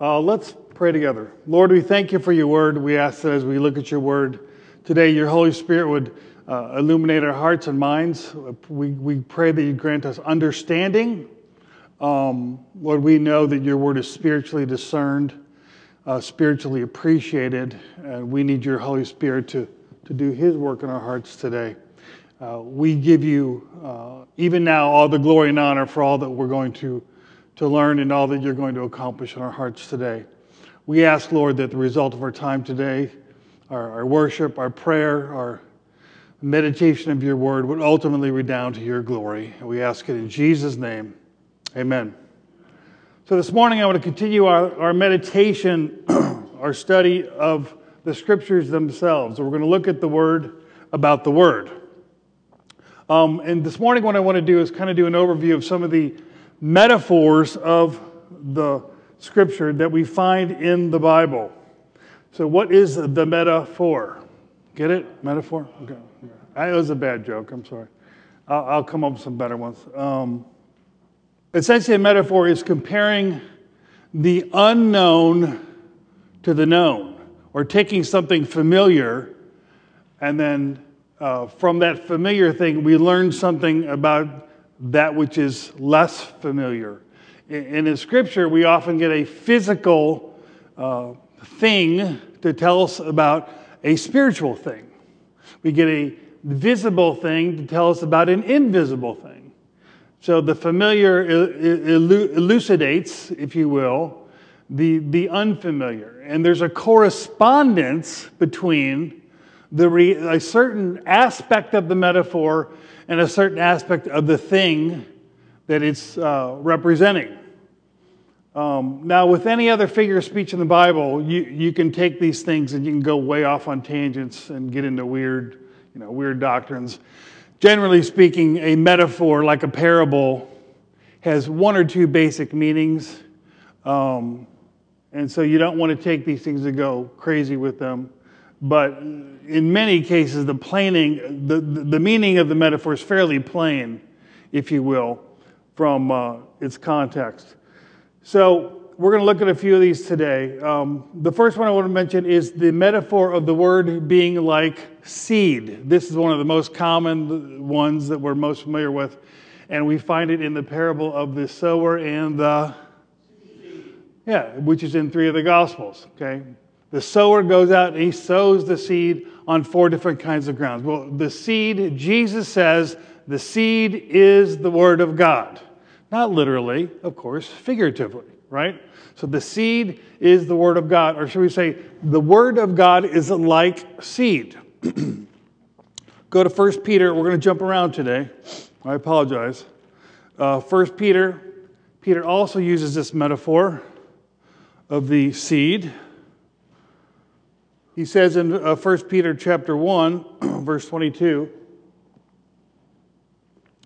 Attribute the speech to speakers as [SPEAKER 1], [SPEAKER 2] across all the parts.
[SPEAKER 1] Uh, let's pray together. Lord, we thank you for your word. We ask that as we look at your word today, your Holy Spirit would uh, illuminate our hearts and minds. We, we pray that you grant us understanding. Um, Lord, we know that your word is spiritually discerned, uh, spiritually appreciated, and we need your Holy Spirit to, to do his work in our hearts today. Uh, we give you, uh, even now, all the glory and honor for all that we're going to to learn and all that you're going to accomplish in our hearts today. We ask, Lord, that the result of our time today, our, our worship, our prayer, our meditation of your word would ultimately redound to your glory. And we ask it in Jesus' name. Amen. So this morning I want to continue our, our meditation, our study of the scriptures themselves. We're going to look at the word about the word. Um, and this morning, what I want to do is kind of do an overview of some of the metaphors of the scripture that we find in the Bible. So, what is the metaphor? Get it? Metaphor? Okay. That was a bad joke. I'm sorry. I'll, I'll come up with some better ones. Um, essentially, a metaphor is comparing the unknown to the known, or taking something familiar and then uh, from that familiar thing, we learn something about that which is less familiar. In, in Scripture, we often get a physical uh, thing to tell us about a spiritual thing. We get a visible thing to tell us about an invisible thing. So the familiar elucidates, if you will, the, the unfamiliar. And there's a correspondence between the re, a certain aspect of the metaphor and a certain aspect of the thing that it's uh, representing. Um, now, with any other figure of speech in the Bible, you, you can take these things and you can go way off on tangents and get into weird, you know, weird doctrines. Generally speaking, a metaphor like a parable has one or two basic meanings. Um, and so you don't want to take these things and go crazy with them. But in many cases, the planing, the, the meaning of the metaphor is fairly plain, if you will, from uh, its context. So we're going to look at a few of these today. Um, the first one I want to mention is the metaphor of the word being like seed. This is one of the most common ones that we're most familiar with, and we find it in the parable of the sower and the yeah, which is in three of the Gospels. Okay, the sower goes out and he sows the seed on four different kinds of grounds. Well, the seed, Jesus says, the seed is the Word of God. Not literally, of course, figuratively, right? So the seed is the Word of God, or should we say, the Word of God is like seed. Go to 1 Peter. We're going to jump around today. I apologize. Uh, 1 Peter, Peter also uses this metaphor of the seed. He says in uh, 1 Peter chapter 1, verse 22,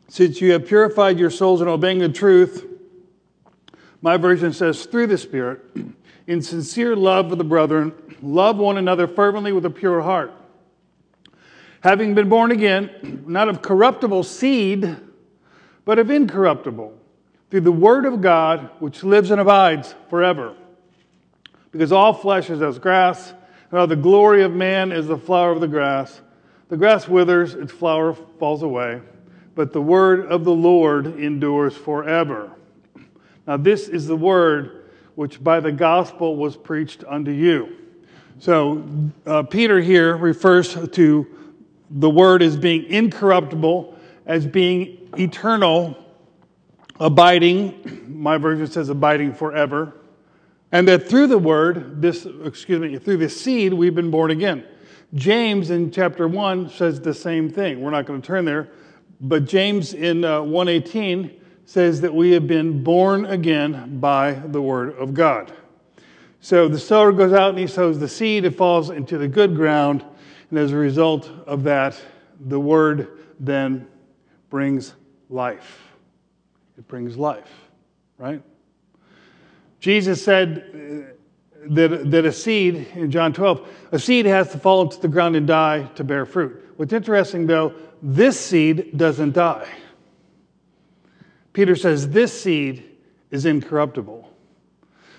[SPEAKER 1] since you have purified your souls in obeying the truth, my version says, through the Spirit, in sincere love of the brethren, love one another fervently with a pure heart. Having been born again, not of corruptible seed, but of incorruptible, through the word of God, which lives and abides forever. Because all flesh is as grass now, the glory of man is the flower of the grass. The grass withers, its flower falls away, but the word of the Lord endures forever. Now, this is the word which by the gospel was preached unto you. So, uh, Peter here refers to the word as being incorruptible, as being eternal, abiding. My version says abiding forever. And that through the word, this, excuse me, through the seed, we've been born again. James in chapter 1 says the same thing. We're not going to turn there, but James in uh, 118 says that we have been born again by the word of God. So the sower goes out and he sows the seed, it falls into the good ground, and as a result of that, the word then brings life. It brings life, right? Jesus said uh, that, that a seed, in John 12, a seed has to fall into the ground and die to bear fruit. What's interesting though, this seed doesn't die. Peter says this seed is incorruptible.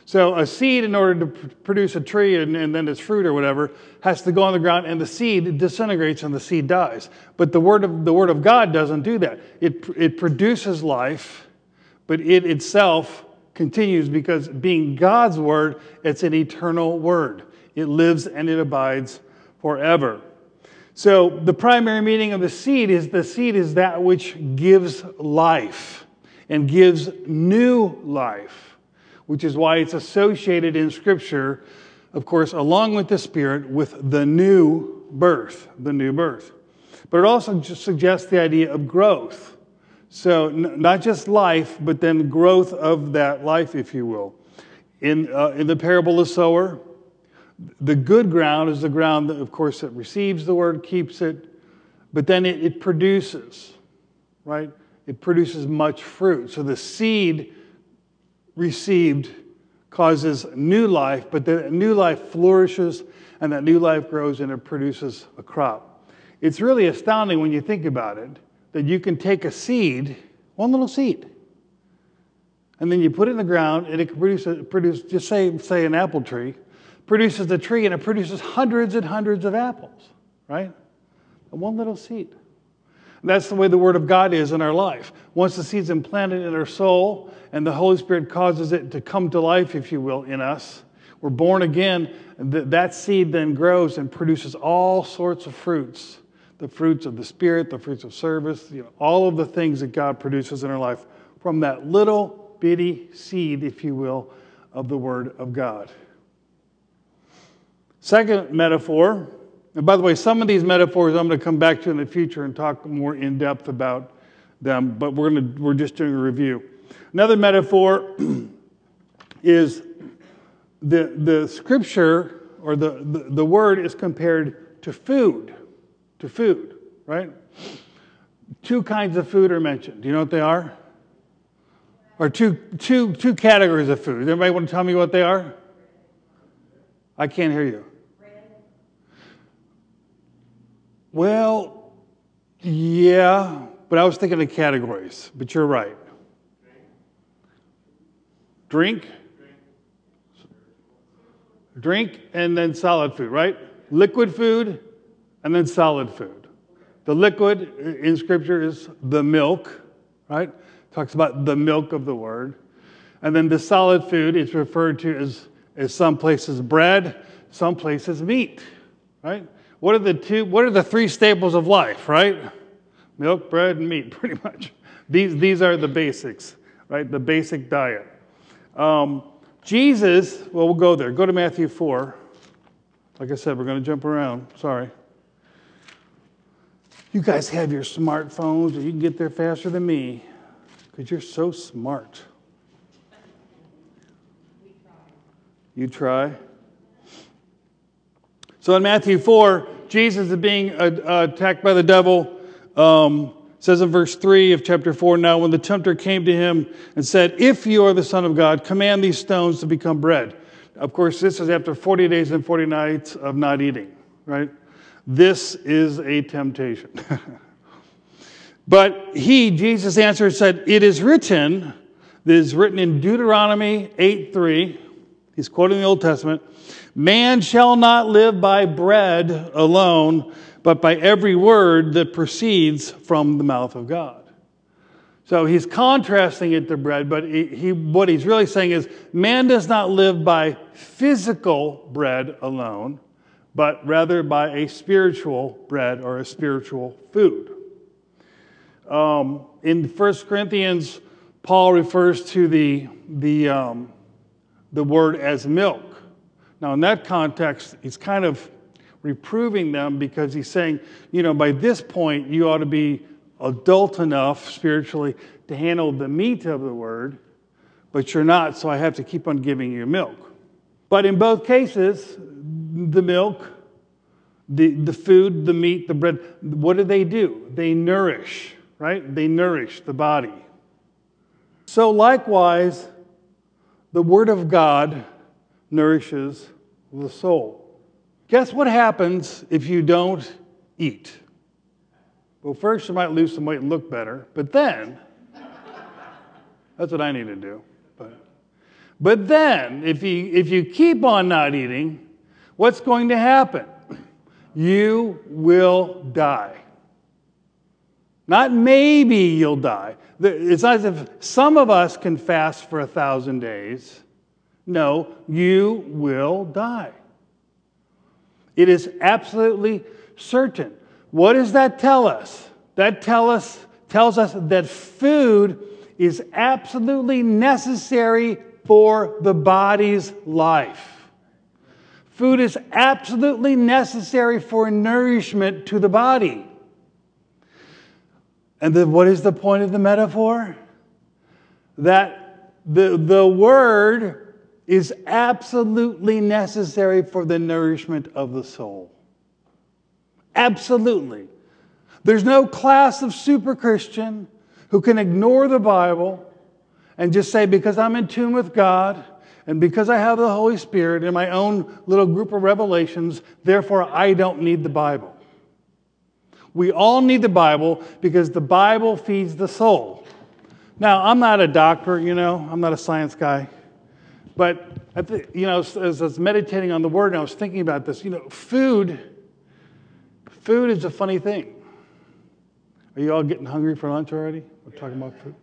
[SPEAKER 1] So a seed, in order to produce a tree and, and, then its fruit or whatever, has to go on the ground, and the seed disintegrates and the seed dies. But the word of the word of God doesn't do that. It it produces life, but it itself continues because being God's word, it's an eternal word. It lives and it abides forever. So the primary meaning of the seed is the seed is that which gives life and gives new life which is why it's associated in Scripture, of course, along with the Spirit, with the new birth, the new birth. But it also suggests the idea of growth. So, n- not just life, but then growth of that life, if you will. In, uh, in the parable of the sower, the good ground is the ground that, of course, that receives the word, keeps it, but then it, it produces, right? It produces much fruit. So the seed received causes new life, but that new life flourishes and that new life grows and it produces a crop. It's really astounding when you think about it that you can take a seed, one little seed, and then you put it in the ground and it can produce, produce just say, say an apple tree, produces a tree and it produces hundreds and hundreds of apples, right? one little seed. That's the way the Word of God is in our life. Once the seed's implanted in our soul and the Holy Spirit causes it to come to life, if you will, in us, we're born again, that seed then grows and produces all sorts of fruits the fruits of the Spirit, the fruits of service, you know, all of the things that God produces in our life from that little bitty seed, if you will, of the Word of God. Second metaphor and by the way, some of these metaphors I'm going to come back to in the future and talk more in depth about them, but we're, going to, we're just doing a review. Another metaphor is the, the scripture or the, the, the word is compared to food, to food, right? Two kinds of food are mentioned. Do you know what they are? Or two, two, two categories of food. Does anybody want to tell me what they are? I can't hear you. Well, yeah, but I was thinking of categories, but you're right. Drink, drink, and then solid food, right? Liquid food, and then solid food. The liquid in Scripture is the milk, right? Talks about the milk of the Word. And then the solid food is referred to as, as some places bread, some places meat, right? What are the two, what are the three staples of life, right? Milk, bread, and meat, pretty much. These, these are the basics, right? The basic diet. Um, Jesus, well, we'll go there. Go to Matthew 4. Like I said, we're going to jump around. Sorry. You guys have your smartphones, and you can get there faster than me because you're so smart. You try. So in Matthew 4, Jesus is being attacked by the devil. Um, says in verse 3 of chapter 4 Now, when the tempter came to him and said, If you are the Son of God, command these stones to become bread. Of course, this is after 40 days and 40 nights of not eating, right? This is a temptation. but he, Jesus, answered said, It is written, this is written in Deuteronomy 8 3. He's quoting the Old Testament. Man shall not live by bread alone, but by every word that proceeds from the mouth of God. So he's contrasting it to bread, but he, what he's really saying is man does not live by physical bread alone, but rather by a spiritual bread or a spiritual food. Um, in 1 Corinthians, Paul refers to the, the, um, the word as milk. Now, in that context, he's kind of reproving them because he's saying, you know, by this point, you ought to be adult enough spiritually to handle the meat of the word, but you're not, so I have to keep on giving you milk. But in both cases, the milk, the, the food, the meat, the bread, what do they do? They nourish, right? They nourish the body. So, likewise, the Word of God nourishes the soul. Guess what happens if you don't eat? Well, first you might lose some weight and look better, but then, that's what I need to do. But, But then, if you, if you keep on not eating, what's going to happen? You will die. Not maybe you'll die. It's not as if some of us can fast for a thousand days. No, you will die. It is absolutely certain. What does that tell us? That tell us, tells us that food is absolutely necessary for the body's life. Food is absolutely necessary for nourishment to the body. And then what is the point of the metaphor? That the, the word is absolutely necessary for the nourishment of the soul. Absolutely. There's no class of super Christian who can ignore the Bible and just say, because I'm in tune with God and because I have the Holy Spirit in my own little group of revelations, therefore I don't need the Bible. We all need the Bible because the Bible feeds the soul. Now, I'm not a doctor, you know, I'm not a science guy. But, you know, as I was meditating on the word and I was thinking about this, you know, food, food is a funny thing. Are you all getting hungry for lunch already? We're talking about food.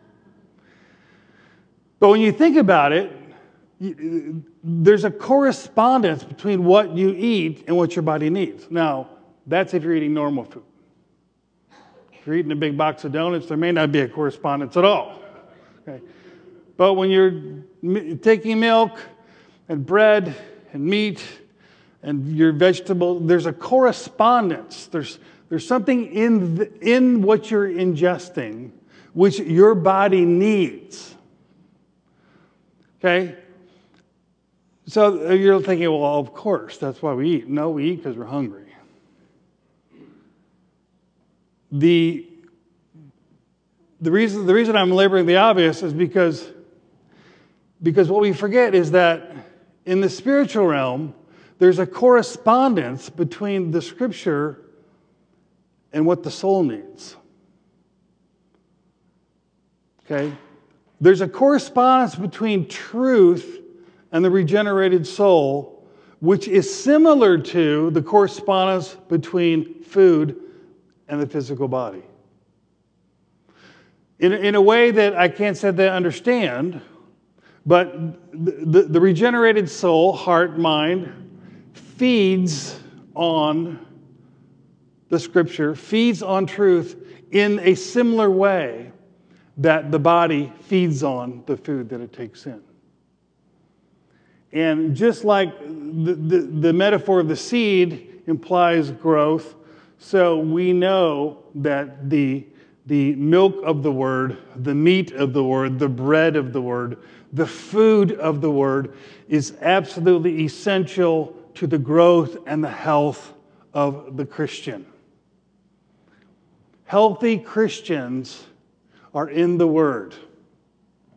[SPEAKER 1] But when you think about it, there's a correspondence between what you eat and what your body needs. Now, that's if you're eating normal food. If you're eating a big box of donuts, there may not be a correspondence at all. Okay. But when you're taking milk and bread and meat and your vegetable, there's a correspondence. There's, there's something in, the, in what you're ingesting which your body needs. Okay? So uh, you're thinking, well, of course, that's why we eat. No, we eat because we're hungry. The, the, reason, the reason I'm laboring the obvious is because, because what we forget is that in the spiritual realm, there's a correspondence between the scripture and what the soul needs. Okay? There's a correspondence between truth and the regenerated soul, which is similar to the correspondence between food and the physical body. In, in a way that I can't say that I understand, but the, the, the regenerated soul, heart, mind, feeds on the scripture, feeds on truth in a similar way that the body feeds on the food that it takes in. And just like the, the, the, metaphor of the seed implies growth, so we know that the, the milk of the word, the meat of the word, the bread of the word, the food of the word is absolutely essential to the growth and the health of the Christian. Healthy Christians are in the Word.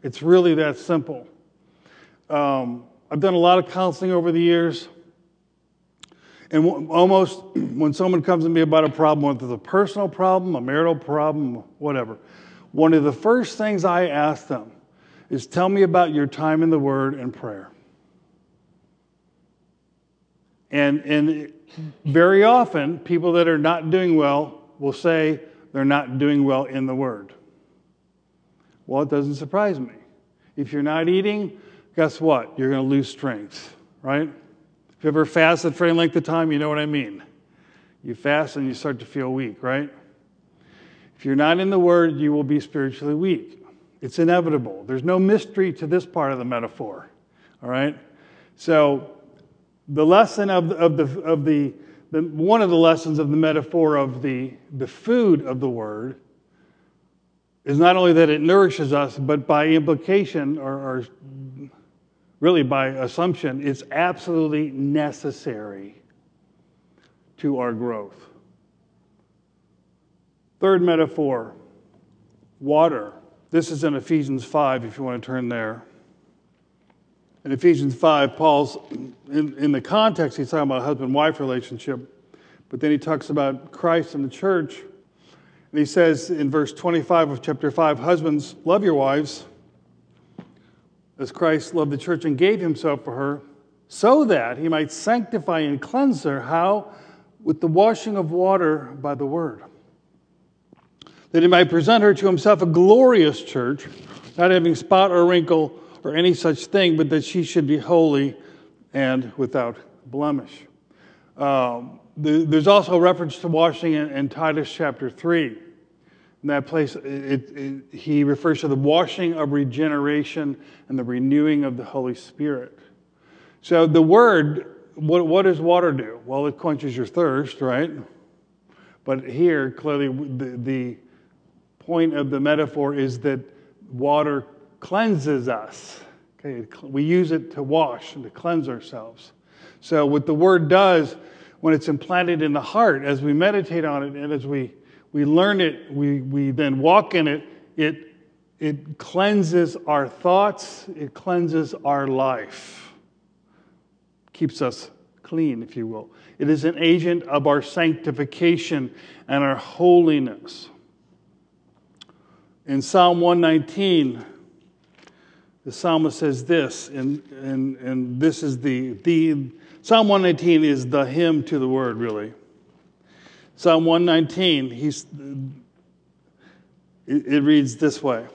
[SPEAKER 1] It's really that simple. Um, I've done a lot of counseling over the years. And almost when someone comes to me about a problem, whether it's a personal problem, a marital problem, whatever, one of the first things I ask them is tell me about your time in the Word and prayer. And, and very often, people that are not doing well will say they're not doing well in the Word. Well, it doesn't surprise me. If you're not eating, guess what? You're going to lose strength, right? If you ever fasted for any length of time, you know what I mean. You fast and you start to feel weak, right? If you're not in the Word, you will be spiritually weak. It's inevitable. There's no mystery to this part of the metaphor, all right? So, the lesson of, of, the, of the, the, one of the lessons of the metaphor of the, the food of the Word is not only that it nourishes us, but by implication, or, or really by assumption, it's absolutely necessary to our growth. Third metaphor water. This is in Ephesians 5, if you want to turn there. In Ephesians 5, Paul's, in, in the context, he's talking about a husband wife relationship, but then he talks about Christ and the church and he says in verse 25 of chapter 5 Husbands, love your wives, as Christ loved the church and gave himself for her, so that he might sanctify and cleanse her. How? With the washing of water by the word. That he might present her to himself a glorious church, not having spot or wrinkle or any such thing, but that she should be holy and without blemish. Um, the, there's also a reference to washing in, in Titus chapter 3 in that place, it, it, he refers to the washing of regeneration and the renewing of the Holy Spirit. So the word, what, what does water do? Well, it quenches your thirst, right? But here, clearly, the, the point of the metaphor is that water cleanses us. Okay, we use it to wash and to cleanse ourselves. So, what the word does when it's implanted in the heart, as we meditate on it and as we we learn it, we, we then walk in it, it, it cleanses our thoughts, it cleanses our life, keeps us clean, if you will. It is an agent of our sanctification and our holiness. In Psalm 119, the psalmist says this, and, and, and this is the, the Psalm 119 is the hymn to the word, really. Psalm 119, he's, it, reads this way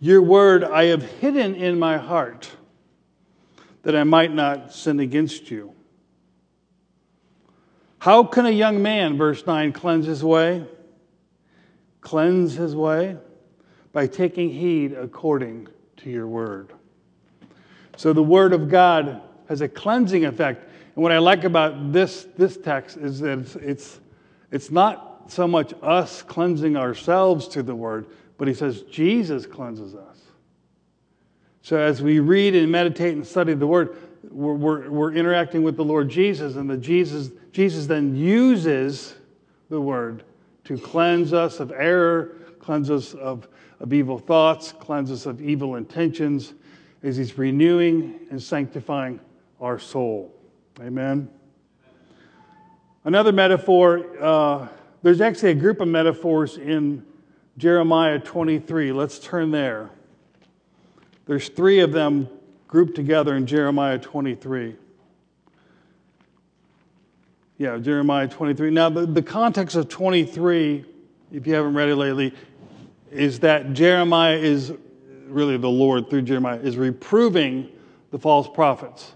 [SPEAKER 1] Your word I have hidden in my heart that I might not sin against you. How can a young man, verse 9, cleanse his way? Cleanse his way by taking heed according to your word. So the word of God has a cleansing effect. And what I like about this, this text is that it's, it's, it's not so much us cleansing ourselves to the word, but he says Jesus cleanses us. So as we read and meditate and study the word, we're, we're, we're interacting with the Lord Jesus, and the Jesus, Jesus then uses the word to cleanse us of error, cleanse us of, of evil thoughts, cleanse us of evil intentions, as he's renewing and sanctifying our soul. Amen. Another metaphor, uh, there's actually a group of metaphors in Jeremiah 23. Let's turn there. There's three of them grouped together in Jeremiah 23. Yeah, Jeremiah 23. Now, the, the context of 23, if you haven't read it lately, is that Jeremiah is really the Lord through Jeremiah is reproving the false prophets.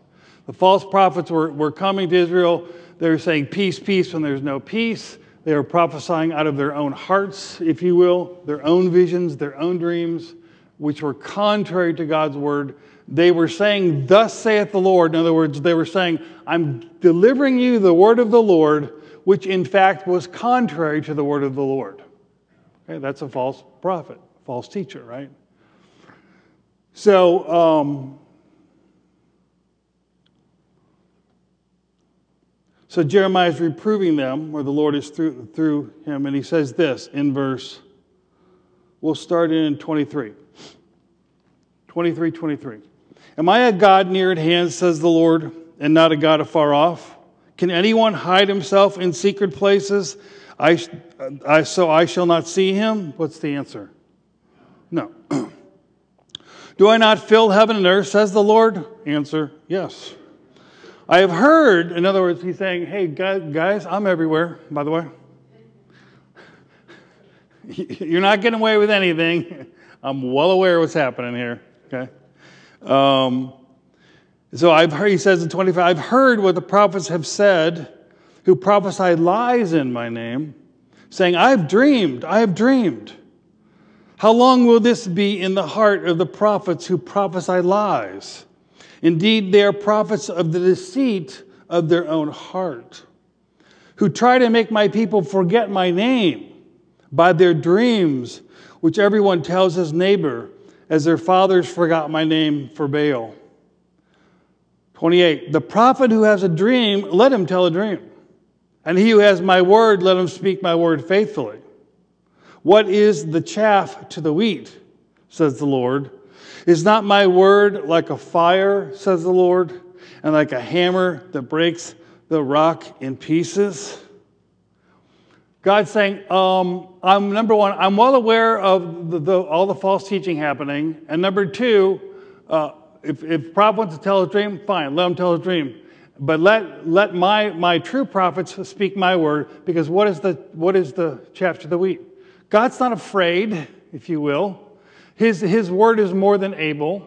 [SPEAKER 1] The false prophets were, were coming to Israel. They were saying, Peace, peace, when there's no peace. They were prophesying out of their own hearts, if you will, their own visions, their own dreams, which were contrary to God's word. They were saying, Thus saith the Lord. In other words, they were saying, I'm delivering you the word of the Lord, which in fact was contrary to the word of the Lord. Okay, that's a false prophet, false teacher, right? So, um, So Jeremiah is reproving them, or the Lord is through, through him, and he says this in verse, we'll start in 23. 23, 23. Am I a God near at hand, says the Lord, and not a God afar off? Can anyone hide himself in secret places? I, I, so I shall not see him? What's the answer? No. Do I not fill heaven and earth, says the Lord? Answer, yes. I have heard, in other words, he's saying, hey, guys, I'm everywhere, by the way. You're not getting away with anything. I'm well aware of what's happening here, okay? Um, so I've heard, he says in 25, I've heard what the prophets have said who prophesy lies in my name, saying, I've dreamed, I have dreamed. How long will this be in the heart of the prophets who prophesy lies? Indeed, they are prophets of the deceit of their own heart, who try to make my people forget my name by their dreams, which everyone tells his neighbor, as their fathers forgot my name for Baal. 28. The prophet who has a dream, let him tell a dream. And he who has my word, let him speak my word faithfully. What is the chaff to the wheat, says the Lord? Is not my word like a fire, says the Lord, and like a hammer that breaks the rock in pieces? God's saying, um, I'm number one, I'm well aware of the, the, all the false teaching happening. And number two, uh, if, if prophet wants to tell a dream, fine, let him tell a dream. But let, let my, my true prophets speak my word, because what is the, what is the to the wheat? God's not afraid, if you will. His, his word is more than able.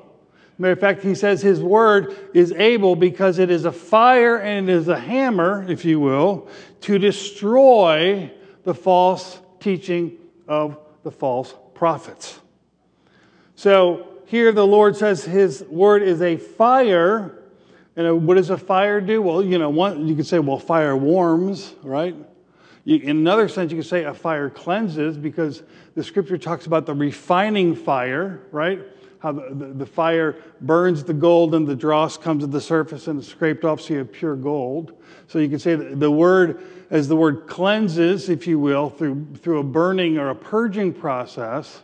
[SPEAKER 1] Matter of fact, he says his word is able because it is a fire and it is a hammer, if you will, to destroy the false teaching of the false prophets. So here the Lord says his word is a fire. And what does a fire do? Well, you know, one, you could say, well, fire warms, right? In another sense, you could say a fire cleanses because the scripture talks about the refining fire, right? how the, the, fire burns the gold and the dross comes to the surface and it's scraped off so you have pure gold. So you can say the word, as the word cleanses, if you will, through, through a burning or a purging process.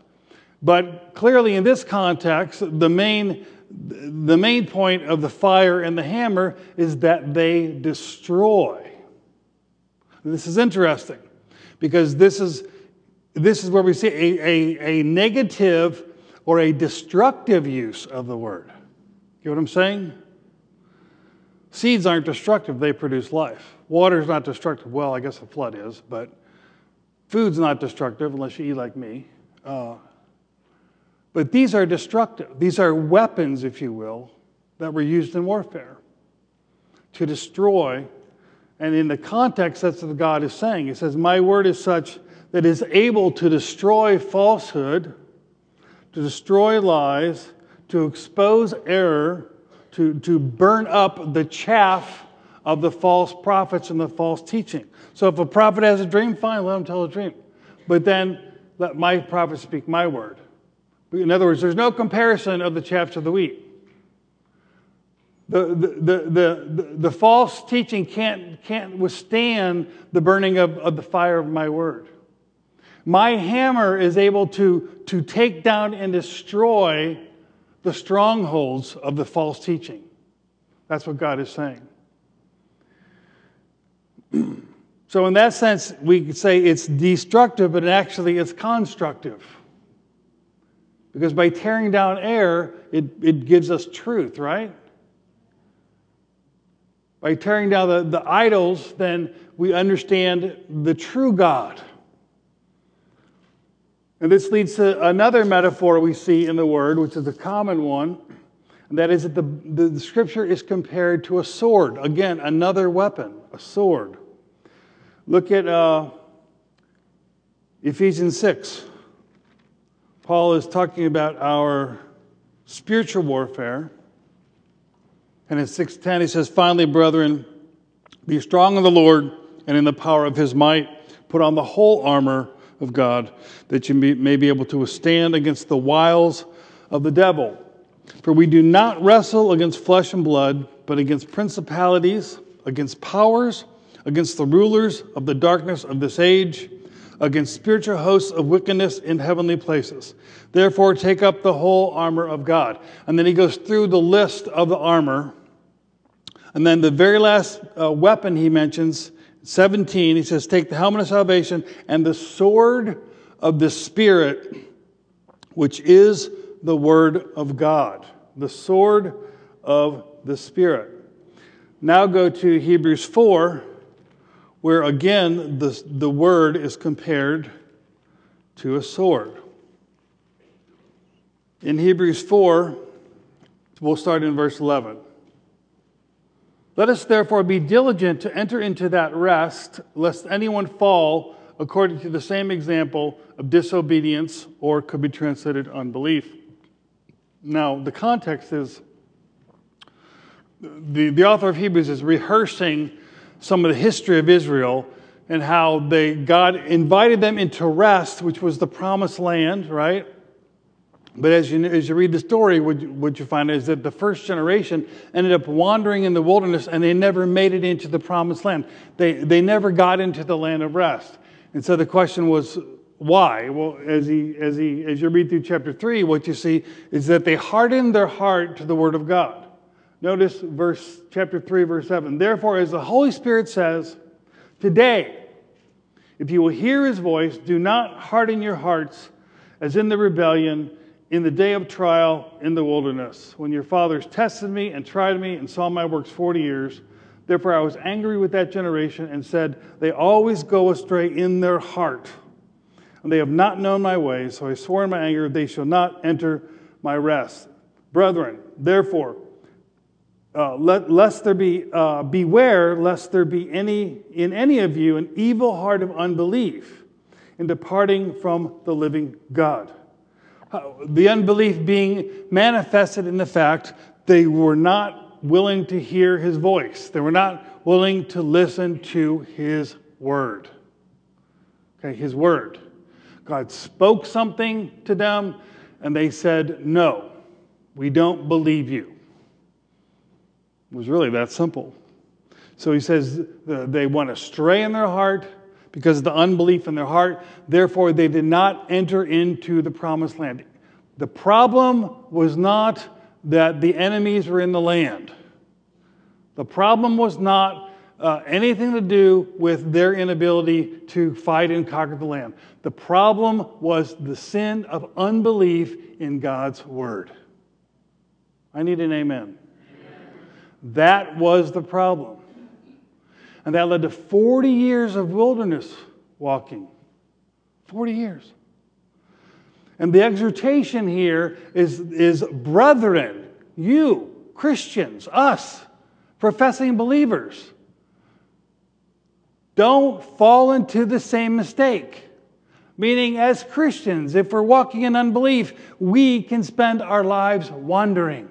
[SPEAKER 1] But clearly in this context, the main, the main point of the fire and the hammer is that they destroy. This is interesting because this is, this is where we see a, a, a negative or a destructive use of the word. You know what I'm saying? Seeds aren't destructive, they produce life. Water's not destructive. Well, I guess a flood is, but food's not destructive unless you eat like me. Uh, but these are destructive. These are weapons, if you will, that were used in warfare to destroy. And in the context, that's what God is saying. He says, My word is such that is able to destroy falsehood to destroy lies, to expose error, to, to burn up the chaff of the false prophets and the false teaching. So if a prophet has a dream, fine, let him tell a dream. But then let my prophet speak my word. In other words, there's no comparison of the chaff to the wheat. The, the, the, the, false teaching can't, can't withstand the burning of, of the fire of my word. My hammer is able to, to take down and destroy the strongholds of the false teaching. That's what God is saying. so, in that sense, we could say it's destructive, but actually it's constructive. Because by tearing down error, it, it gives us truth, right? By tearing down the, the idols, then we understand the true God. And this leads to another metaphor we see in the Word, which is a common one, and that is that the, the, Scripture is compared to a sword. Again, another weapon, a sword. Look at uh, Ephesians 6. Paul is talking about our spiritual warfare. And in 6:10 he says, "Finally, brethren, be strong in the Lord and in the power of his might. Put on the whole armor of God, that you may be able to withstand against the wiles of the devil. For we do not wrestle against flesh and blood, but against principalities, against powers, against the rulers of the darkness of this age, against spiritual hosts of wickedness in heavenly places. Therefore, take up the whole armor of God. And then he goes through the list of the armor. And then the very last uh, weapon he mentions 17, he says, Take the helmet of salvation and the sword of the Spirit, which is the word of God. The sword of the Spirit. Now go to Hebrews 4, where again the, the word is compared to a sword. In Hebrews 4, we'll start in verse 11. Let us therefore be diligent to enter into that rest, lest anyone fall according to the same example of disobedience, or could be translated unbelief. Now, the context is the, the author of Hebrews is rehearsing some of the history of Israel and how they, God invited them into rest, which was the promised land, right? But as you, as you read the story, what you, what you find is that the first generation ended up wandering in the wilderness and they never made it into the promised land. They, they never got into the land of rest. And so the question was, why? Well, as, he, as, he, as you read through chapter 3, what you see is that they hardened their heart to the word of God. Notice verse chapter 3, verse 7. Therefore, as the Holy Spirit says, today, if you will hear his voice, do not harden your hearts as in the rebellion in the day of trial in the wilderness, when your fathers tested me and tried me and saw my works 40 years. Therefore, I was angry with that generation and said, They always go astray in their heart, and they have not known my ways. So I swore in my anger, They shall not enter my rest. Brethren, therefore, uh, let, lest there be, uh, beware lest there be any in any of you an evil heart of unbelief in departing from the living God. Uh, the unbelief being manifested in the fact they were not willing to hear his voice. They were not willing to listen to his word. Okay, his word. God spoke something to them, and they said, No, we don't believe you. It was really that simple. So he says they went astray in their heart because of the unbelief in their heart. Therefore, they did not enter into the promised land. The problem was not that the enemies were in the land. The problem was not uh, anything to do with their inability to fight and conquer the land. The problem was the sin of unbelief in God's word. I need an amen. That was the problem. And that led to 40 years of wilderness walking. 40 years. And the exhortation here is, is brethren, you, Christians, us, professing believers, don't fall into the same mistake. Meaning, as Christians, if we're walking in unbelief, we can spend our lives wandering.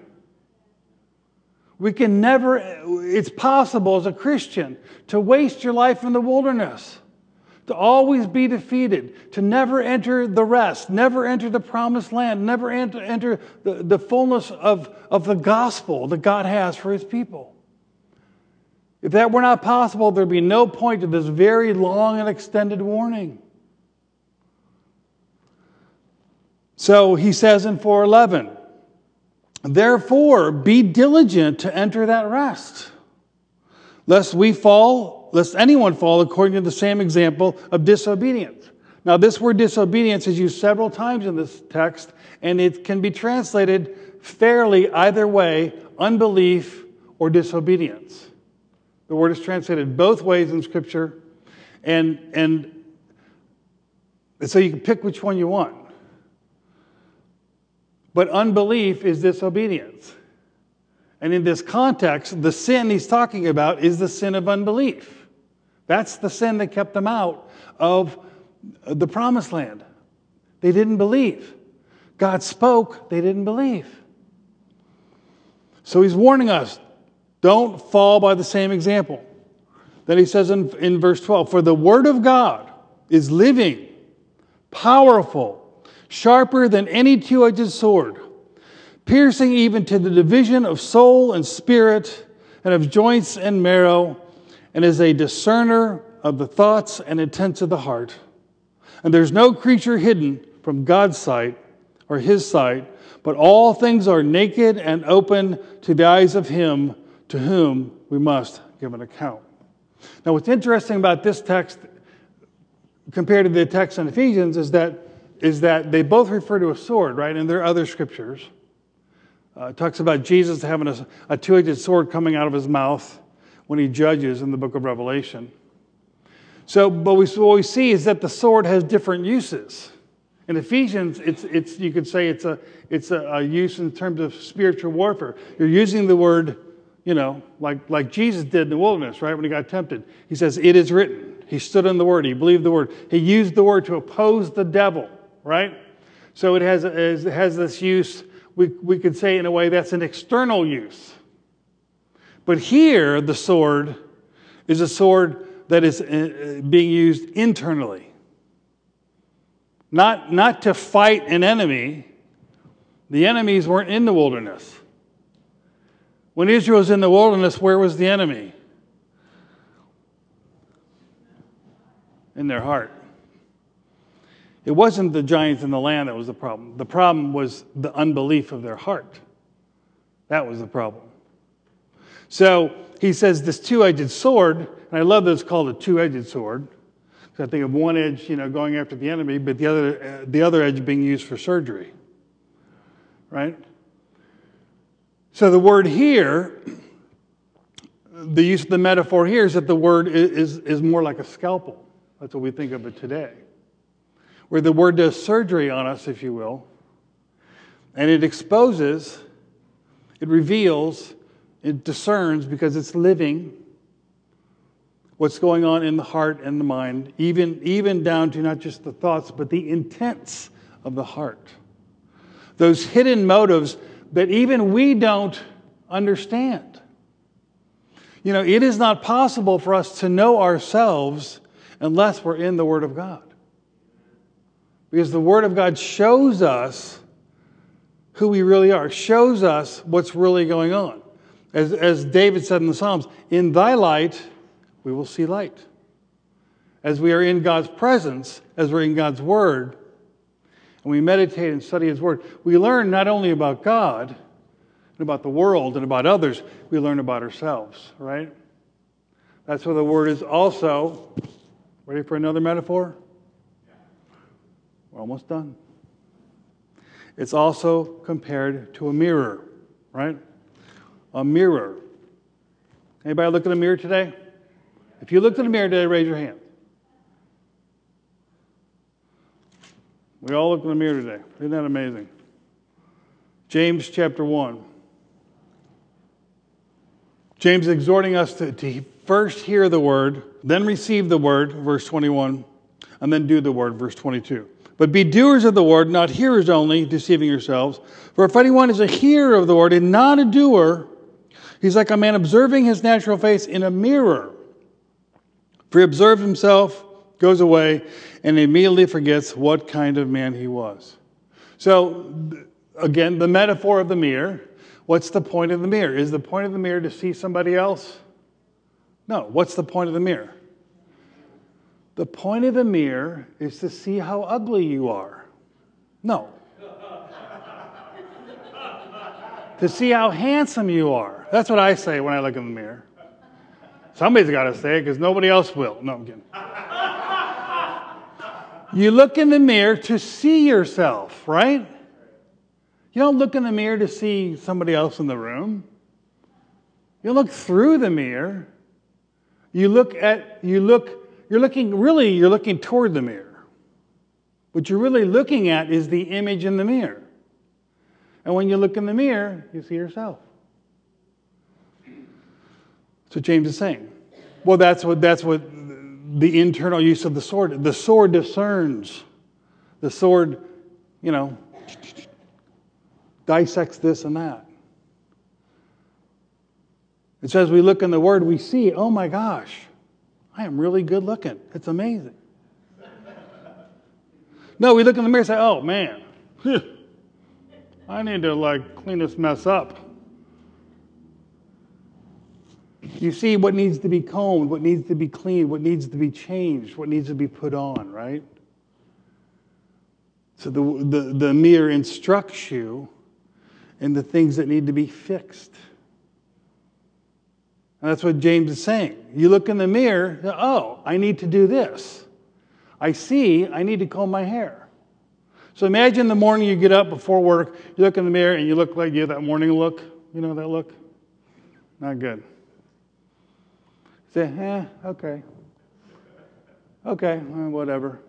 [SPEAKER 1] We can never, it's possible as a Christian to waste your life in the wilderness, to always be defeated, to never enter the rest, never enter the promised land, never enter, enter the, the fullness of, of the gospel that God has for his people. If that were not possible, there'd be no point to this very long and extended warning. So he says in 411, Therefore, be diligent to enter that rest, lest we fall, lest anyone fall according to the same example of disobedience. Now, this word disobedience is used several times in this text, and it can be translated fairly either way unbelief or disobedience. The word is translated both ways in Scripture, and, and so you can pick which one you want. But unbelief is disobedience. And in this context, the sin he's talking about is the sin of unbelief. That's the sin that kept them out of the promised land. They didn't believe. God spoke, they didn't believe. So he's warning us don't fall by the same example. Then he says in, in verse 12 For the word of God is living, powerful, sharper than any two edged sword, piercing even to the division of soul and spirit, and of joints and marrow, and is a discerner of the thoughts and intents of the heart. And there's no creature hidden from God's sight or his sight, but all things are naked and open to the eyes of him to whom we must give an account. Now, what's interesting about this text compared to the text in Ephesians is that is that they both refer to a sword, right? And there are other scriptures. Uh, talks about Jesus having a, a two edged sword coming out of his mouth when he judges in the book of Revelation. So, but we, what we see is that the sword has different uses. In Ephesians, it's, it's, you could say it's, a, it's a, a use in terms of spiritual warfare. You're using the word, you know, like, like Jesus did in the wilderness, right, when he got tempted. He says, It is written. He stood in the word, he believed the word. He used the word to oppose the devil right? So it has, it has this use, we, we could say in a way that's an external use. But here, the sword is a sword that is uh, being used internally. Not, not to fight an enemy. The enemies weren't in the wilderness. When Israel was in the wilderness, where was the enemy? In their heart. It wasn't the giants in the land that was the problem. The problem was the unbelief of their heart. That was the problem. So he says this two edged sword, and I love that it's called a two edged sword. Because I think of one edge, you know, going after the enemy, but the other, uh, the other edge being used for surgery, right? So the word here, the use of the metaphor here is that the word is, is more like a scalpel. That's what we think of it today. Where the word does surgery on us, if you will, and it exposes, it reveals, it discerns because it's living what's going on in the heart and the mind, even, even down to not just the thoughts, but the intents of the heart. Those hidden motives that even we don't understand. You know, it is not possible for us to know ourselves unless we're in the Word of God. Because the Word of God shows us who we really are, shows us what's really going on. As, as David said in the Psalms, in thy light we will see light. As we are in God's presence, as we're in God's Word, and we meditate and study His Word, we learn not only about God and about the world and about others, we learn about ourselves, right? That's where the Word is also. Ready for another metaphor? We're almost done. It's also compared to a mirror, right? A mirror. Anybody look in a mirror today? If you looked in a mirror today, raise your hand. We all look in the mirror today. Isn't that amazing? James chapter 1. James exhorting us to, to first hear the word, then receive the word, verse 21, and then do the word, verse 22. But be doers of the word, not hearers only, deceiving yourselves. For if anyone is a hearer of the word and not a doer, he's like a man observing his natural face in a mirror. For he observes himself, goes away, and immediately forgets what kind of man he was. So, again, the metaphor of the mirror. What's the point of the mirror? Is the point of the mirror to see somebody else? No. What's the point of the mirror? The point of the mirror is to see how ugly you are. No. to see how handsome you are. That's what I say when I look in the mirror. Somebody's got to say it because nobody else will. No, I'm kidding. you look in the mirror to see yourself, right? You don't look in the mirror to see somebody else in the room. You look through the mirror. You look at, you look you're looking, really, you're looking toward the mirror. What you're really looking at is the image in the mirror. And when you look in the mirror, you see yourself. That's what James is saying. Well, that's what, that's what the internal use of the sword. The sword discerns. The sword, you know, dissects this and that. It says we look in the Word, we see, oh my gosh, I am really good looking. It's amazing. No, we look in the mirror and say, oh man, I need to like clean this mess up. You see what needs to be combed, what needs to be cleaned, what needs to be changed, what needs to be put on, right? So the, the, the mirror instructs you in the things that need to be fixed. And that's what James is saying. You look in the mirror, oh, I need to do this. I see I need to comb my hair. So imagine the morning you get up before work, you look in the mirror and you look like you have that morning look. You know that look? Not good. Say, eh, okay. Okay, whatever.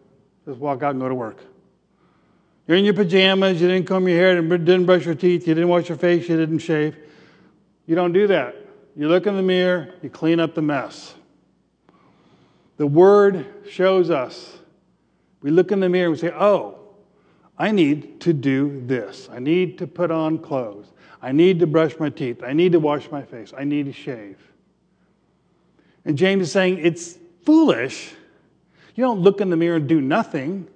[SPEAKER 1] Just walk out and go to work. You're in your pajamas, you didn't comb your hair, didn't brush your teeth, you didn't wash your face, you didn't shave. You don't do that. You look in the mirror, you clean up the mess. The Word shows us. We look in the mirror and we say, oh, I need to do this. I need to put on clothes. I need to brush my teeth. I need to wash my face. I need to shave. And James is saying it's foolish. You don't look in the mirror and do nothing.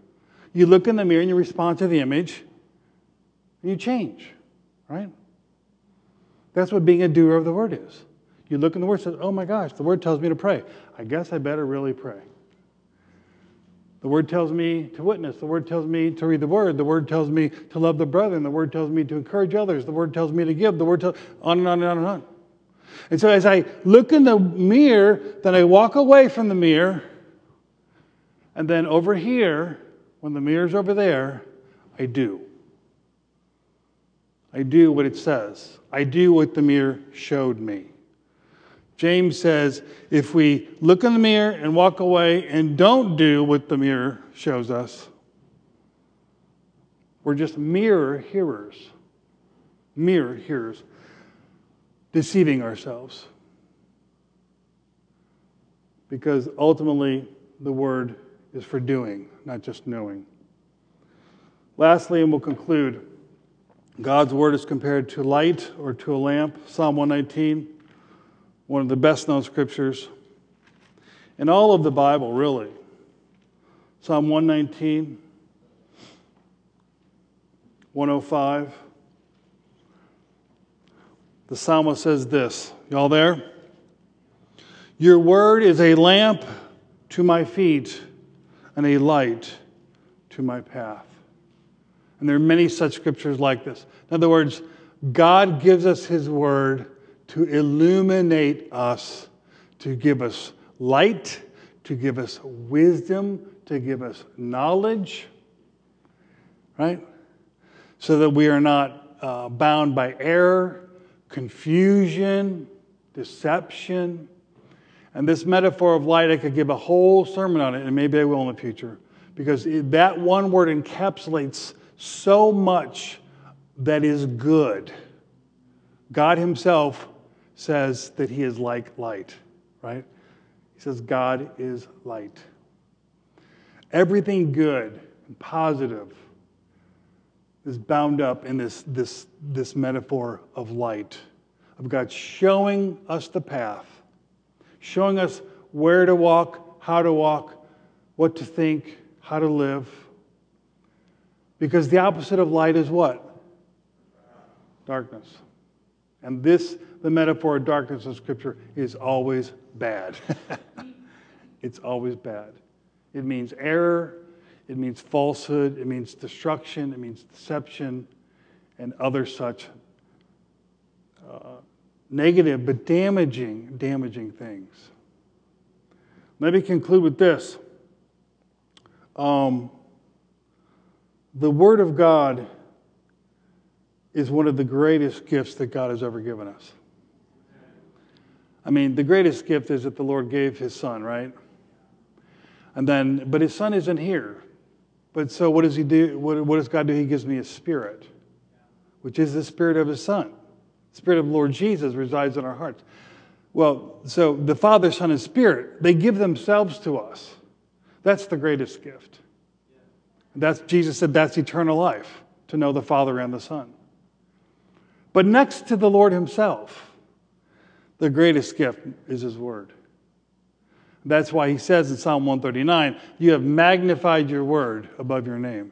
[SPEAKER 1] You look in the mirror and you respond to the image and you change, right? That's what being a doer of the word is. You look in the Word and say, oh my gosh, the Word tells me to pray. I guess I better really pray. The Word tells me to witness. The Word tells me to read the Word. The Word tells me to love the brethren. The Word tells me to encourage others. The Word tells me to give. The Word tells on and on and on and on. And so as I look in the mirror, then I walk away from the mirror. And then over here, when the mirror's over there, I do. I do what it says. I do what the mirror showed me. James says if we look in the mirror and walk away and don't do what the mirror shows us, we're just mirror hearers. Mirror hearers, deceiving ourselves. Because ultimately, the word is for doing, not just knowing. Lastly, and we'll conclude God's word is compared to light or to a lamp. Psalm 119, one of the best known scriptures in all of the Bible, really. Psalm 119, 105. The psalmist says this. Y'all there? Your word is a lamp to my feet and a light to my path. And there are many such scriptures like this. In other words, God gives us His Word to illuminate us, to give us light, to give us wisdom, to give us knowledge, right? So that we are not uh, bound by error, confusion, deception. And this metaphor of light, I could give a whole sermon on it, and maybe I will in the future, because that one word encapsulates so much that is good. God Himself says that He is like light, right? He says, God is light. Everything good and positive is bound up in this, this, this metaphor of light, of God showing us the path, showing us where to walk, how to walk, what to think, how to live. Because the opposite of light is what? Darkness. And this, the metaphor of darkness in Scripture, is always bad. it's always bad. It means error, it means falsehood, it means destruction, it means deception, and other such uh, negative but damaging, damaging things. Let me conclude with this. Um, the Word of God is one of the greatest gifts that God has ever given us. I mean, the greatest gift is that the Lord gave His Son, right? And then, but His Son isn't here. But so what does He do? What, what does God do? He gives me a spirit, which is the spirit of His Son. The spirit of Lord Jesus resides in our hearts. Well, so the Father, Son, and Spirit, they give themselves to us. That's the greatest gift. That's, Jesus said that's eternal life, to know the Father and the Son. But next to the Lord Himself, the greatest gift is His Word. That's why He says in Psalm 139, You have magnified your Word above your name.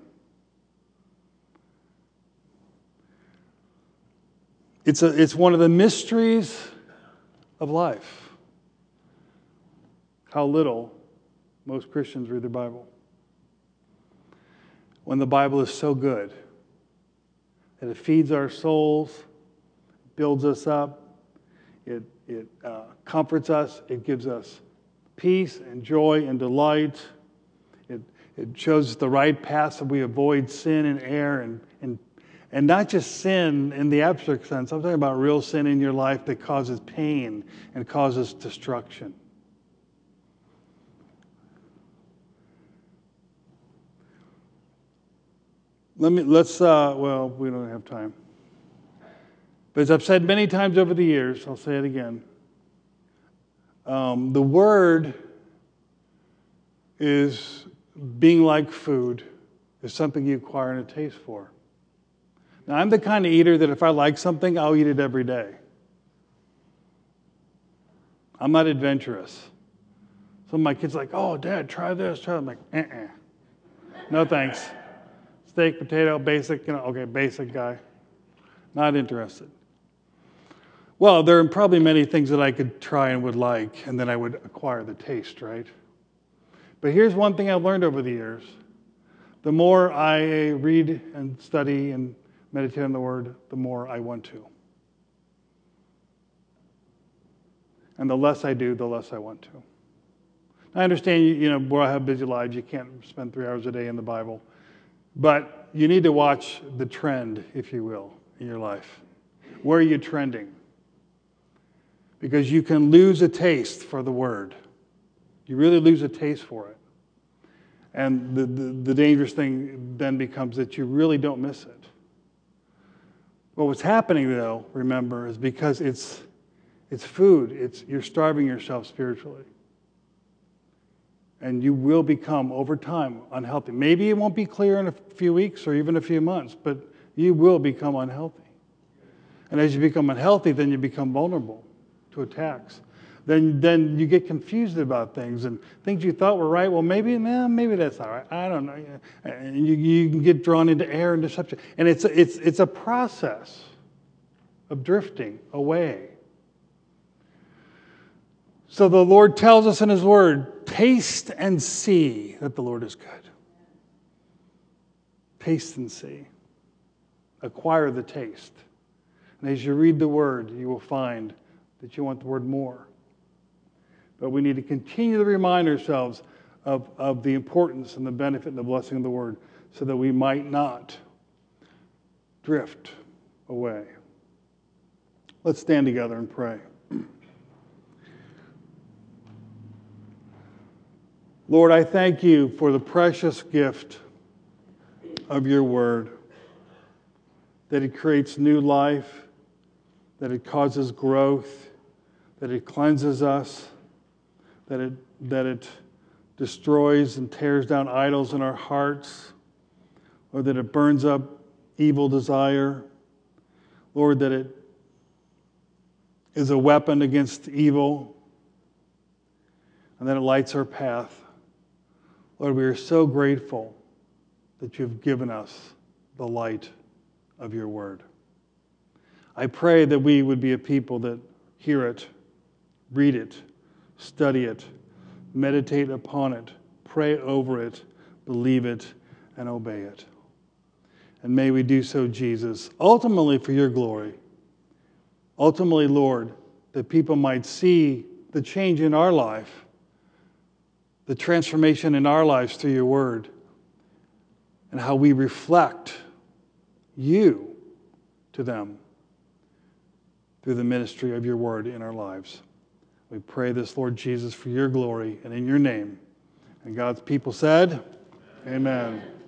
[SPEAKER 1] It's, a, it's one of the mysteries of life. How little most Christians read their Bible when the Bible is so good that it feeds our souls, builds us up, it, it uh, comforts us, it gives us peace and joy and delight. It, it shows us the right path so we avoid sin and error and, and, and not just sin in the abstract sense. I'm talking about real sin in your life that causes pain and causes destruction. Let me, let's, uh, well, we don't have time. But as I've said many times over the years, I'll say it again. Um, the word is being like food, is something you acquire and a taste for. Now, I'm the kind of eater that if I like something, I'll eat it every day. I'm not adventurous. Of my kids are like, oh, Dad, try this, try that. I'm like, uh-uh. No thanks. Steak, potato, basic, you know, okay, basic guy. Not interested. Well, there are probably many things that I could try and would like, and then I would acquire the taste, right? But here's one thing I've learned over the years the more I read and study and meditate on the Word, the more I want to. And the less I do, the less I want to. I understand, you know, we have busy lives. You can't spend three hours a day in the Bible. But you need to watch the trend, if you will, in your life? Where are you trending? Because you can lose a taste for the word. You really lose a taste for it. And the, the, the dangerous thing then becomes that you really don't miss it. But what's happening, though, remember, is because it's, it's food, it's, you're starving yourself spiritually. And you will become, over time, unhealthy. Maybe it won't be clear in a few weeks or even a few months, but you will become unhealthy. And as you become unhealthy, then you become vulnerable to attacks then, then you get confused about things and things you thought were right. Well, maybe, nah, maybe that's not right. I don't know. And you, you can get drawn into error and deception. And it's, it's, it's a process of drifting away. So the Lord tells us in His Word taste and see that the Lord is good. Taste and see. Acquire the taste. And as you read the Word, you will find that you want the Word more. But we need to continue to remind ourselves of, of the importance and the benefit and the blessing of the word so that we might not drift away. Let's stand together and pray. Lord, I thank you for the precious gift of your word, that it creates new life, that it causes growth, that it cleanses us that it, that it destroys and tears down idols in our hearts, or that it burns up evil desire. Lord, that it is a weapon against evil, and that it lights our path. Lord, we are so grateful that you've given us the light of your word. I pray that we would be a people that hear it, read it, study it, meditate upon it, pray over it, believe it, and obey it. And may we do so, Jesus, ultimately for your glory. Ultimately, Lord, that people might see the change in our life, the transformation in our lives through your word, and how we reflect you to them through the ministry of your word in our lives. We pray this, Lord Jesus, for your glory and in your name. And God's people said, Amen. Amen.